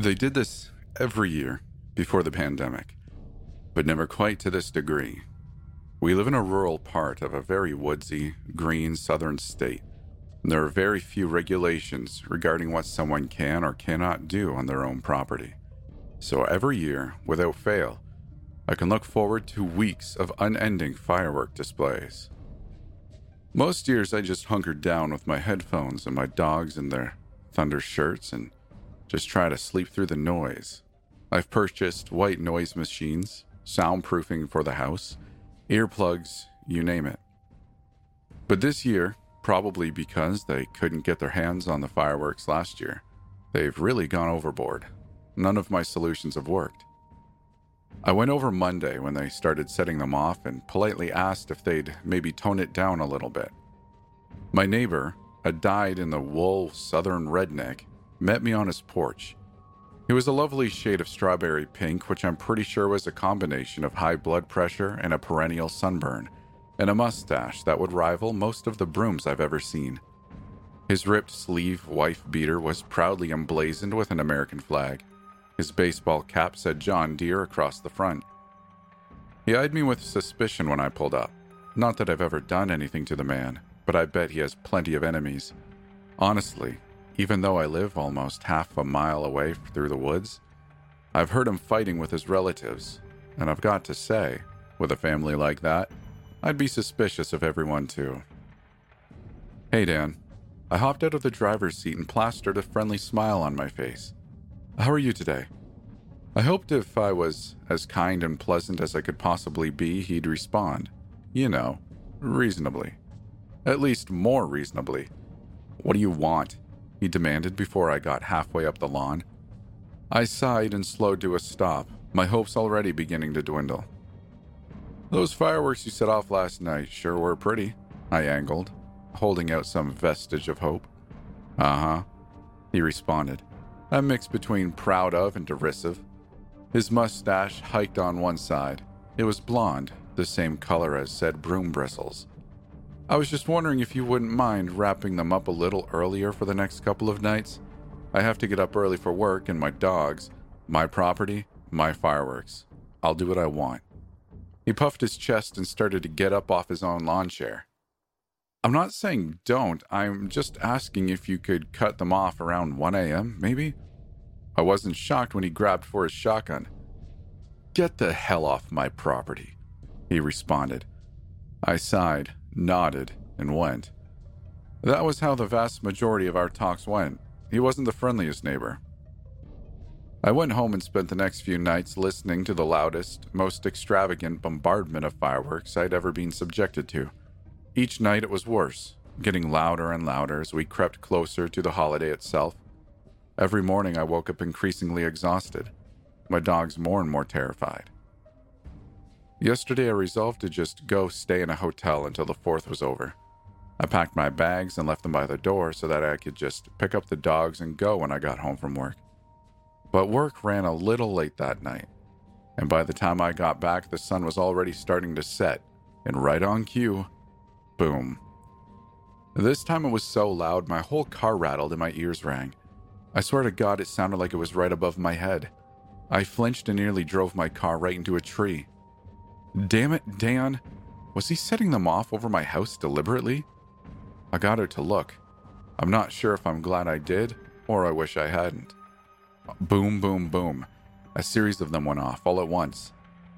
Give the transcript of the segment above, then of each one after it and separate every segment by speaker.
Speaker 1: They did this every year before the pandemic, but never quite to this degree. We live in a rural part of a very woodsy, green southern state. And there are very few regulations regarding what someone can or cannot do on their own property. So every year, without fail, I can look forward to weeks of unending firework displays. Most years, I just hunkered down with my headphones and my dogs in their thunder shirts and just try to sleep through the noise. I've purchased white noise machines, soundproofing for the house, earplugs, you name it. But this year, probably because they couldn't get their hands on the fireworks last year, they've really gone overboard. None of my solutions have worked. I went over Monday when they started setting them off and politely asked if they'd maybe tone it down a little bit. My neighbor, a dyed in the wool southern redneck, met me on his porch. He was a lovely shade of strawberry pink, which I'm pretty sure was a combination of high blood pressure and a perennial sunburn, and a mustache that would rival most of the brooms I've ever seen. His ripped sleeve wife beater was proudly emblazoned with an American flag. His baseball cap said John Deere across the front. He eyed me with suspicion when I pulled up. Not that I've ever done anything to the man, but I bet he has plenty of enemies. Honestly, even though I live almost half a mile away through the woods, I've heard him fighting with his relatives, and I've got to say, with a family like that, I'd be suspicious of everyone too. Hey, Dan. I hopped out of the driver's seat and plastered a friendly smile on my face. How are you today? I hoped if I was as kind and pleasant as I could possibly be, he'd respond. You know, reasonably. At least more reasonably. What do you want? He demanded before I got halfway up the lawn. I sighed and slowed to a stop, my hopes already beginning to dwindle. Those fireworks you set off last night sure were pretty, I angled, holding out some vestige of hope. Uh huh, he responded, a mix between proud of and derisive. His mustache hiked on one side. It was blonde, the same color as said broom bristles. I was just wondering if you wouldn't mind wrapping them up a little earlier for the next couple of nights. I have to get up early for work and my dogs, my property, my fireworks. I'll do what I want. He puffed his chest and started to get up off his own lawn chair. I'm not saying don't, I'm just asking if you could cut them off around 1 a.m., maybe? I wasn't shocked when he grabbed for his shotgun. Get the hell off my property, he responded. I sighed, nodded, and went. That was how the vast majority of our talks went. He wasn't the friendliest neighbor. I went home and spent the next few nights listening to the loudest, most extravagant bombardment of fireworks I'd ever been subjected to. Each night it was worse, getting louder and louder as we crept closer to the holiday itself. Every morning I woke up increasingly exhausted, my dogs more and more terrified. Yesterday, I resolved to just go stay in a hotel until the 4th was over. I packed my bags and left them by the door so that I could just pick up the dogs and go when I got home from work. But work ran a little late that night, and by the time I got back, the sun was already starting to set, and right on cue, boom. This time it was so loud, my whole car rattled and my ears rang. I swear to God, it sounded like it was right above my head. I flinched and nearly drove my car right into a tree. Damn it, Dan. Was he setting them off over my house deliberately? I got her to look. I'm not sure if I'm glad I did or I wish I hadn't. Boom, boom, boom. A series of them went off all at once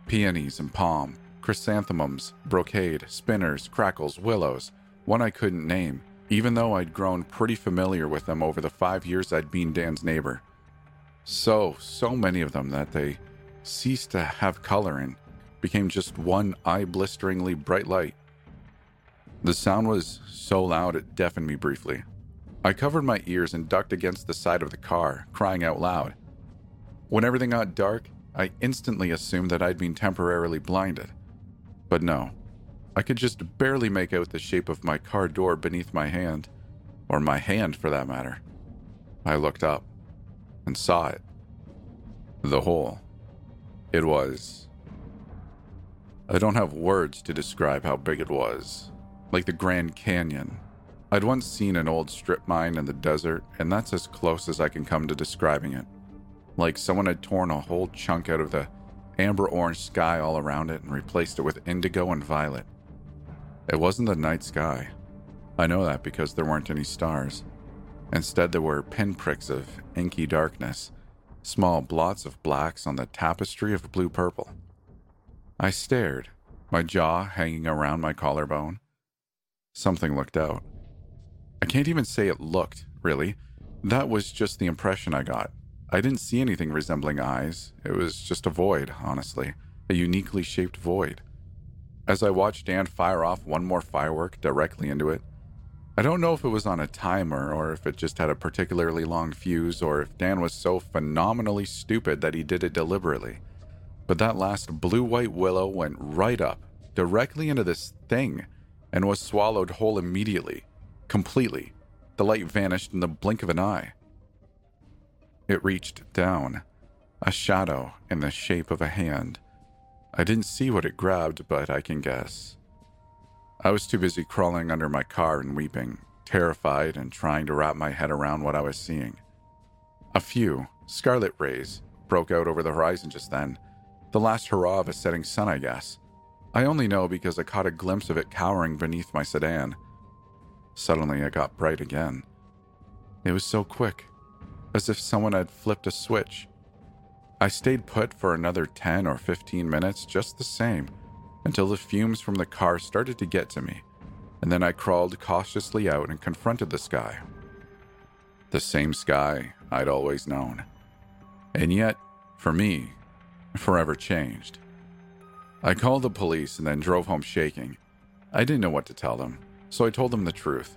Speaker 1: peonies and palm, chrysanthemums, brocade, spinners, crackles, willows, one I couldn't name, even though I'd grown pretty familiar with them over the five years I'd been Dan's neighbor. So, so many of them that they ceased to have color and became just one eye blisteringly bright light. The sound was so loud it deafened me briefly. I covered my ears and ducked against the side of the car, crying out loud. When everything got dark, I instantly assumed that I'd been temporarily blinded. But no, I could just barely make out the shape of my car door beneath my hand, or my hand for that matter. I looked up and saw it. The hole. It was. I don't have words to describe how big it was. Like the Grand Canyon. I'd once seen an old strip mine in the desert, and that's as close as I can come to describing it. Like someone had torn a whole chunk out of the amber orange sky all around it and replaced it with indigo and violet. It wasn't the night sky. I know that because there weren't any stars. Instead, there were pinpricks of inky darkness, small blots of blacks on the tapestry of blue purple. I stared, my jaw hanging around my collarbone. Something looked out. I can't even say it looked, really. That was just the impression I got. I didn't see anything resembling eyes. It was just a void, honestly, a uniquely shaped void. As I watched Dan fire off one more firework directly into it, I don't know if it was on a timer or if it just had a particularly long fuse or if Dan was so phenomenally stupid that he did it deliberately. But that last blue white willow went right up, directly into this thing, and was swallowed whole immediately, completely. The light vanished in the blink of an eye. It reached down, a shadow in the shape of a hand. I didn't see what it grabbed, but I can guess. I was too busy crawling under my car and weeping, terrified and trying to wrap my head around what I was seeing. A few scarlet rays broke out over the horizon just then, the last hurrah of a setting sun, I guess. I only know because I caught a glimpse of it cowering beneath my sedan. Suddenly, it got bright again. It was so quick, as if someone had flipped a switch. I stayed put for another 10 or 15 minutes just the same, until the fumes from the car started to get to me, and then I crawled cautiously out and confronted the sky. The same sky I'd always known. And yet, for me, forever changed. I called the police and then drove home shaking. I didn't know what to tell them, so I told them the truth.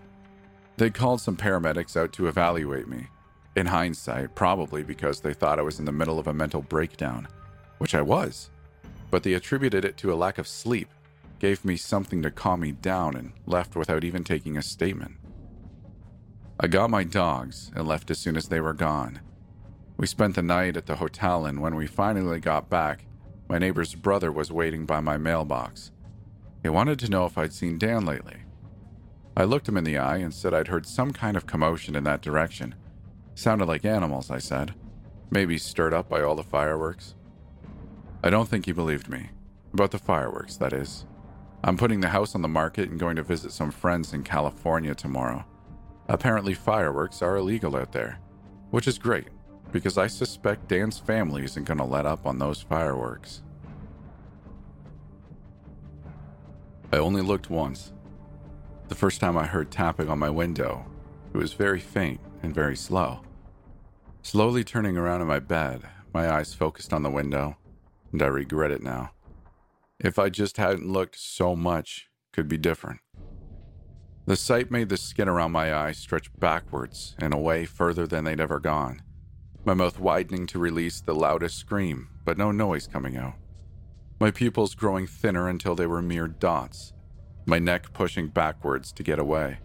Speaker 1: They called some paramedics out to evaluate me. In hindsight, probably because they thought I was in the middle of a mental breakdown, which I was. But they attributed it to a lack of sleep, gave me something to calm me down, and left without even taking a statement. I got my dogs and left as soon as they were gone. We spent the night at the hotel, and when we finally got back, my neighbor's brother was waiting by my mailbox. He wanted to know if I'd seen Dan lately. I looked him in the eye and said I'd heard some kind of commotion in that direction. Sounded like animals, I said. Maybe stirred up by all the fireworks. I don't think he believed me. About the fireworks, that is. I'm putting the house on the market and going to visit some friends in California tomorrow. Apparently, fireworks are illegal out there, which is great because I suspect Dan's family isn't going to let up on those fireworks. I only looked once. The first time I heard tapping on my window, it was very faint and very slow. Slowly turning around in my bed, my eyes focused on the window, and I regret it now. If I just hadn't looked so much, could be different. The sight made the skin around my eyes stretch backwards and away further than they'd ever gone my mouth widening to release the loudest scream, but no noise coming out. My pupils growing thinner until they were mere dots, my neck pushing backwards to get away.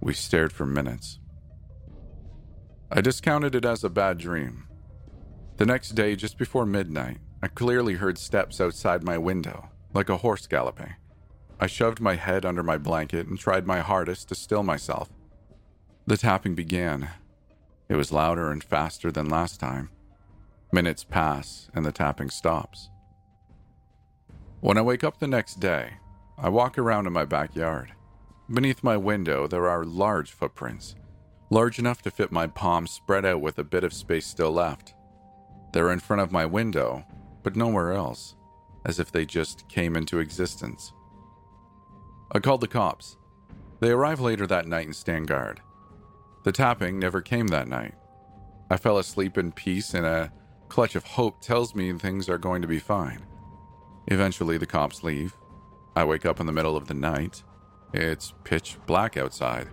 Speaker 1: We stared for minutes. I discounted it as a bad dream. The next day, just before midnight, I clearly heard steps outside my window, like a horse galloping. I shoved my head under my blanket and tried my hardest to still myself. The tapping began, it was louder and faster than last time. Minutes pass and the tapping stops. When I wake up the next day, I walk around in my backyard. Beneath my window, there are large footprints, large enough to fit my palm spread out with a bit of space still left. They're in front of my window, but nowhere else, as if they just came into existence. I called the cops. They arrive later that night and stand guard. The tapping never came that night. I fell asleep in peace, and a clutch of hope tells me things are going to be fine. Eventually, the cops leave. I wake up in the middle of the night. It's pitch black outside.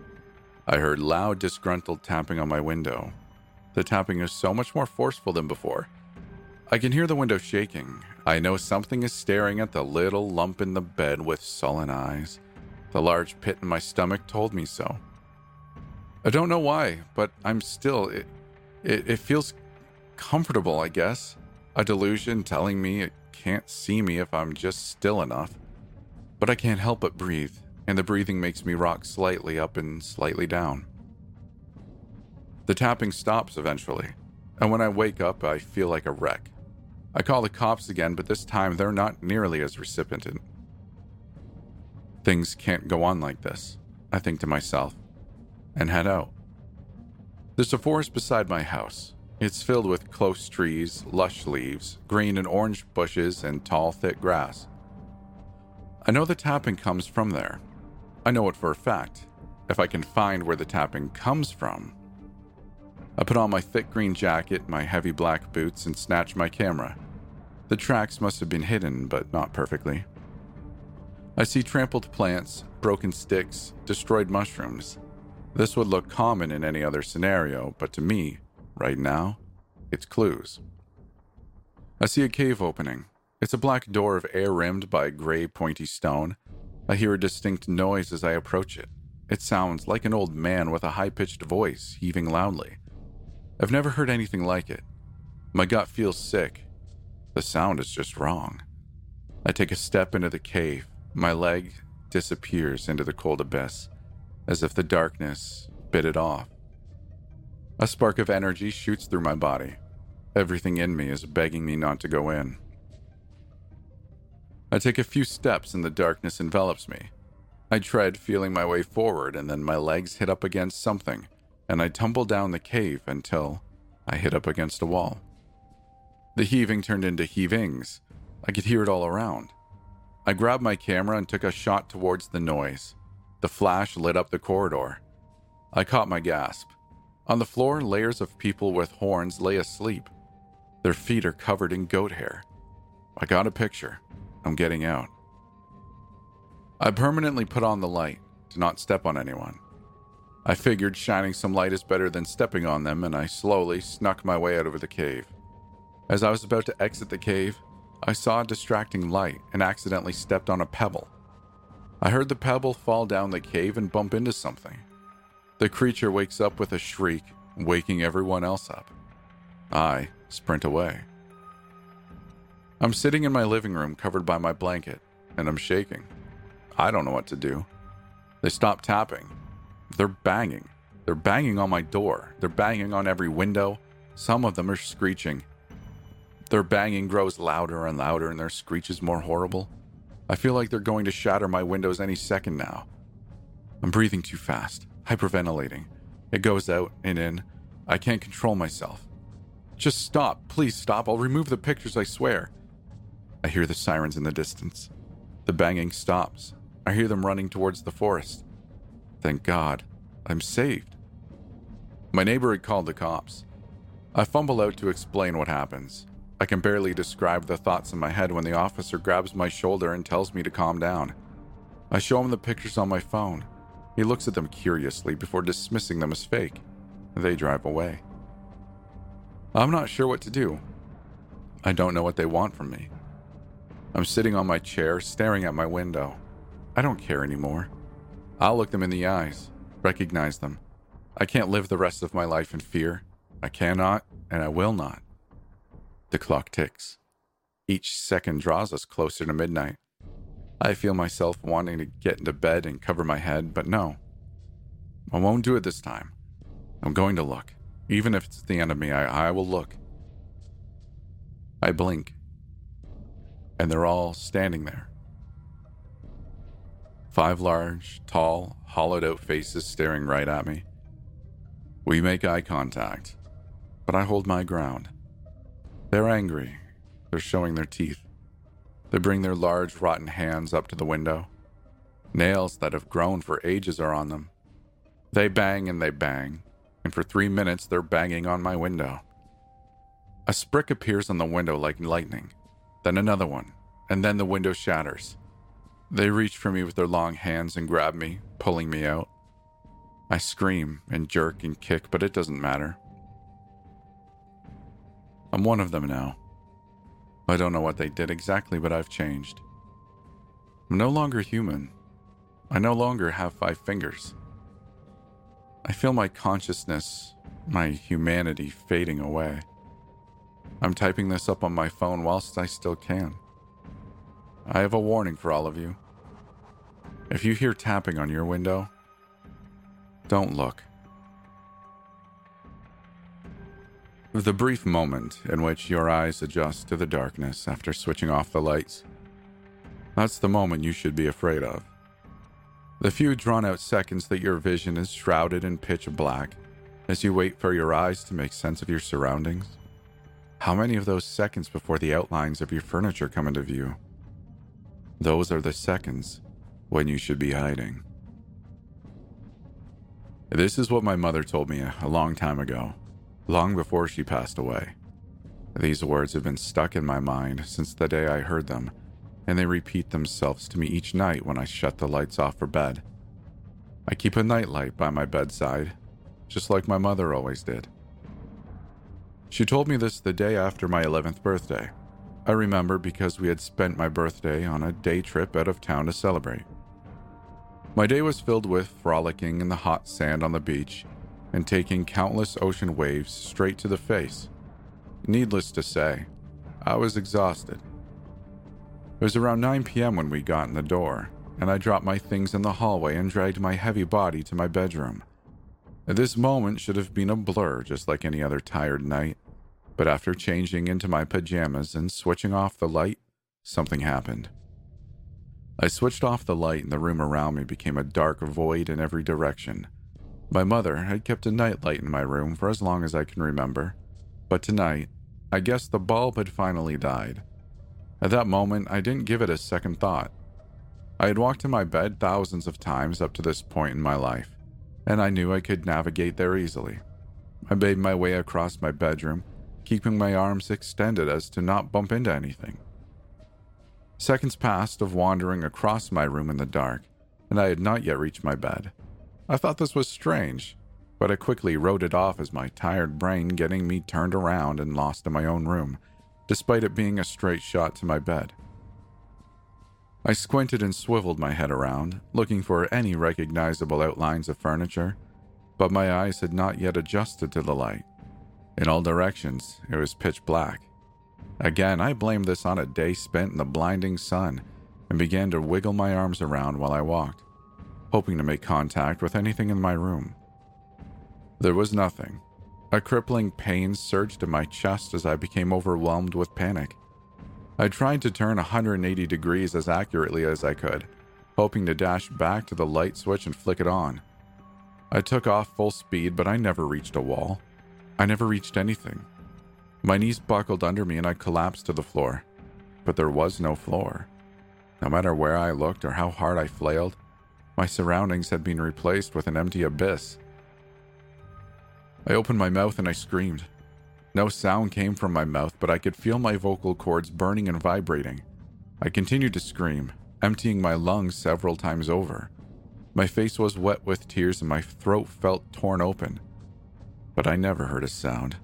Speaker 1: I heard loud, disgruntled tapping on my window. The tapping is so much more forceful than before. I can hear the window shaking. I know something is staring at the little lump in the bed with sullen eyes. The large pit in my stomach told me so. I don't know why, but I'm still. It, it, it feels comfortable, I guess. A delusion telling me it can't see me if I'm just still enough. But I can't help but breathe, and the breathing makes me rock slightly up and slightly down. The tapping stops eventually, and when I wake up, I feel like a wreck. I call the cops again, but this time they're not nearly as recipient. Things can't go on like this, I think to myself, and head out. There's a forest beside my house. It's filled with close trees, lush leaves, green and orange bushes, and tall, thick grass. I know the tapping comes from there. I know it for a fact. If I can find where the tapping comes from, I put on my thick green jacket, my heavy black boots, and snatch my camera. The tracks must have been hidden, but not perfectly. I see trampled plants, broken sticks, destroyed mushrooms. This would look common in any other scenario, but to me, right now, it's clues. I see a cave opening. It's a black door of air rimmed by gray, pointy stone. I hear a distinct noise as I approach it. It sounds like an old man with a high pitched voice, heaving loudly. I've never heard anything like it. My gut feels sick. The sound is just wrong. I take a step into the cave. My leg disappears into the cold abyss, as if the darkness bit it off. A spark of energy shoots through my body. Everything in me is begging me not to go in. I take a few steps and the darkness envelops me. I tread, feeling my way forward, and then my legs hit up against something and I tumble down the cave until I hit up against a wall. The heaving turned into heavings. I could hear it all around. I grabbed my camera and took a shot towards the noise. The flash lit up the corridor. I caught my gasp. On the floor, layers of people with horns lay asleep. Their feet are covered in goat hair. I got a picture. I'm getting out. I permanently put on the light to not step on anyone. I figured shining some light is better than stepping on them, and I slowly snuck my way out of the cave. As I was about to exit the cave, I saw a distracting light and accidentally stepped on a pebble. I heard the pebble fall down the cave and bump into something. The creature wakes up with a shriek, waking everyone else up. I sprint away. I'm sitting in my living room covered by my blanket, and I'm shaking. I don't know what to do. They stop tapping, they're banging. They're banging on my door. They're banging on every window. Some of them are screeching. Their banging grows louder and louder, and their screech is more horrible. I feel like they're going to shatter my windows any second now. I'm breathing too fast, hyperventilating. It goes out and in. I can't control myself. Just stop. Please stop. I'll remove the pictures, I swear. I hear the sirens in the distance. The banging stops. I hear them running towards the forest. Thank God, I'm saved. My neighbor had called the cops. I fumble out to explain what happens. I can barely describe the thoughts in my head when the officer grabs my shoulder and tells me to calm down. I show him the pictures on my phone. He looks at them curiously before dismissing them as fake. They drive away. I'm not sure what to do. I don't know what they want from me. I'm sitting on my chair, staring at my window. I don't care anymore. I'll look them in the eyes, recognize them. I can't live the rest of my life in fear. I cannot, and I will not. The clock ticks. Each second draws us closer to midnight. I feel myself wanting to get into bed and cover my head, but no. I won't do it this time. I'm going to look. Even if it's the end of me, I, I will look. I blink, and they're all standing there. Five large, tall, hollowed out faces staring right at me. We make eye contact, but I hold my ground. They're angry. They're showing their teeth. They bring their large, rotten hands up to the window. Nails that have grown for ages are on them. They bang and they bang, and for three minutes they're banging on my window. A sprick appears on the window like lightning, then another one, and then the window shatters. They reach for me with their long hands and grab me, pulling me out. I scream and jerk and kick, but it doesn't matter. I'm one of them now. I don't know what they did exactly, but I've changed. I'm no longer human. I no longer have five fingers. I feel my consciousness, my humanity fading away. I'm typing this up on my phone whilst I still can. I have a warning for all of you. If you hear tapping on your window, don't look. The brief moment in which your eyes adjust to the darkness after switching off the lights, that's the moment you should be afraid of. The few drawn out seconds that your vision is shrouded in pitch black as you wait for your eyes to make sense of your surroundings. How many of those seconds before the outlines of your furniture come into view? Those are the seconds when you should be hiding. This is what my mother told me a long time ago, long before she passed away. These words have been stuck in my mind since the day I heard them and they repeat themselves to me each night when I shut the lights off for bed. I keep a nightlight by my bedside, just like my mother always did. She told me this the day after my 11th birthday. I remember because we had spent my birthday on a day trip out of town to celebrate. My day was filled with frolicking in the hot sand on the beach and taking countless ocean waves straight to the face. Needless to say, I was exhausted. It was around 9 p.m. when we got in the door, and I dropped my things in the hallway and dragged my heavy body to my bedroom. This moment should have been a blur just like any other tired night, but after changing into my pajamas and switching off the light, something happened. I switched off the light and the room around me became a dark void in every direction. My mother had kept a nightlight in my room for as long as I can remember, but tonight, I guess the bulb had finally died. At that moment, I didn't give it a second thought. I had walked to my bed thousands of times up to this point in my life, and I knew I could navigate there easily. I made my way across my bedroom, keeping my arms extended as to not bump into anything. Seconds passed of wandering across my room in the dark, and I had not yet reached my bed. I thought this was strange, but I quickly wrote it off as my tired brain getting me turned around and lost in my own room despite it being a straight shot to my bed. I squinted and swiveled my head around, looking for any recognizable outlines of furniture, but my eyes had not yet adjusted to the light. In all directions, it was pitch black. Again, I blamed this on a day spent in the blinding sun and began to wiggle my arms around while I walked, hoping to make contact with anything in my room. There was nothing, a crippling pain surged in my chest as I became overwhelmed with panic. I tried to turn 180 degrees as accurately as I could, hoping to dash back to the light switch and flick it on. I took off full speed, but I never reached a wall. I never reached anything. My knees buckled under me and I collapsed to the floor. But there was no floor. No matter where I looked or how hard I flailed, my surroundings had been replaced with an empty abyss. I opened my mouth and I screamed. No sound came from my mouth, but I could feel my vocal cords burning and vibrating. I continued to scream, emptying my lungs several times over. My face was wet with tears and my throat felt torn open. But I never heard a sound.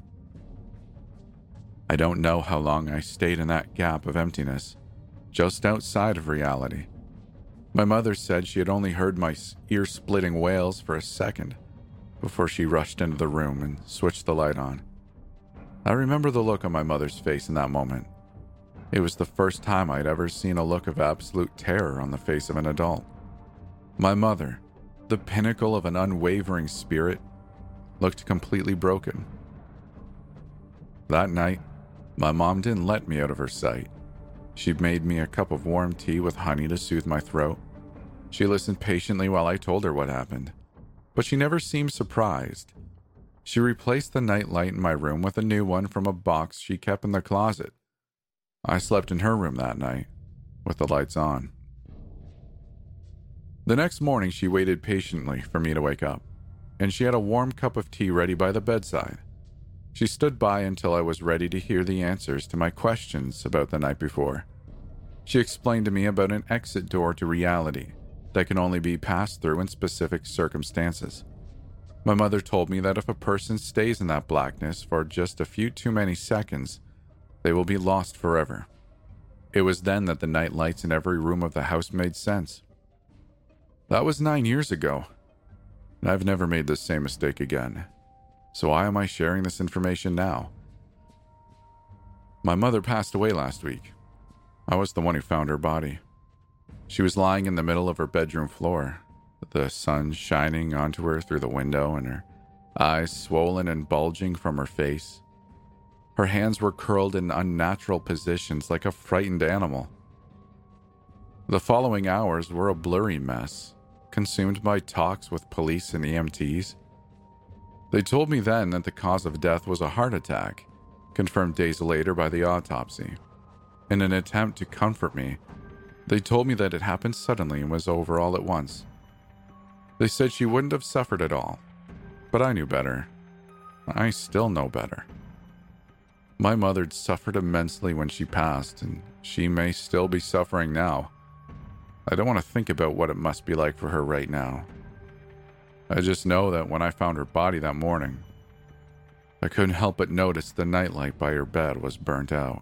Speaker 1: I don't know how long I stayed in that gap of emptiness, just outside of reality. My mother said she had only heard my ear splitting wails for a second before she rushed into the room and switched the light on. I remember the look on my mother's face in that moment. It was the first time I'd ever seen a look of absolute terror on the face of an adult. My mother, the pinnacle of an unwavering spirit, looked completely broken. That night, my mom didn't let me out of her sight. She made me a cup of warm tea with honey to soothe my throat. She listened patiently while I told her what happened but she never seemed surprised. She replaced the nightlight in my room with a new one from a box she kept in the closet. I slept in her room that night, with the lights on. The next morning, she waited patiently for me to wake up, and she had a warm cup of tea ready by the bedside. She stood by until I was ready to hear the answers to my questions about the night before. She explained to me about an exit door to reality that can only be passed through in specific circumstances. My mother told me that if a person stays in that blackness for just a few too many seconds, they will be lost forever. It was then that the night lights in every room of the house made sense. That was nine years ago, and I've never made this same mistake again. So why am I sharing this information now? My mother passed away last week. I was the one who found her body. She was lying in the middle of her bedroom floor, the sun shining onto her through the window and her eyes swollen and bulging from her face. Her hands were curled in unnatural positions like a frightened animal. The following hours were a blurry mess, consumed by talks with police and EMTs. They told me then that the cause of death was a heart attack, confirmed days later by the autopsy. In an attempt to comfort me, they told me that it happened suddenly and was over all at once. They said she wouldn't have suffered at all, but I knew better. I still know better. My mother suffered immensely when she passed, and she may still be suffering now. I don't want to think about what it must be like for her right now. I just know that when I found her body that morning, I couldn't help but notice the nightlight by her bed was burnt out.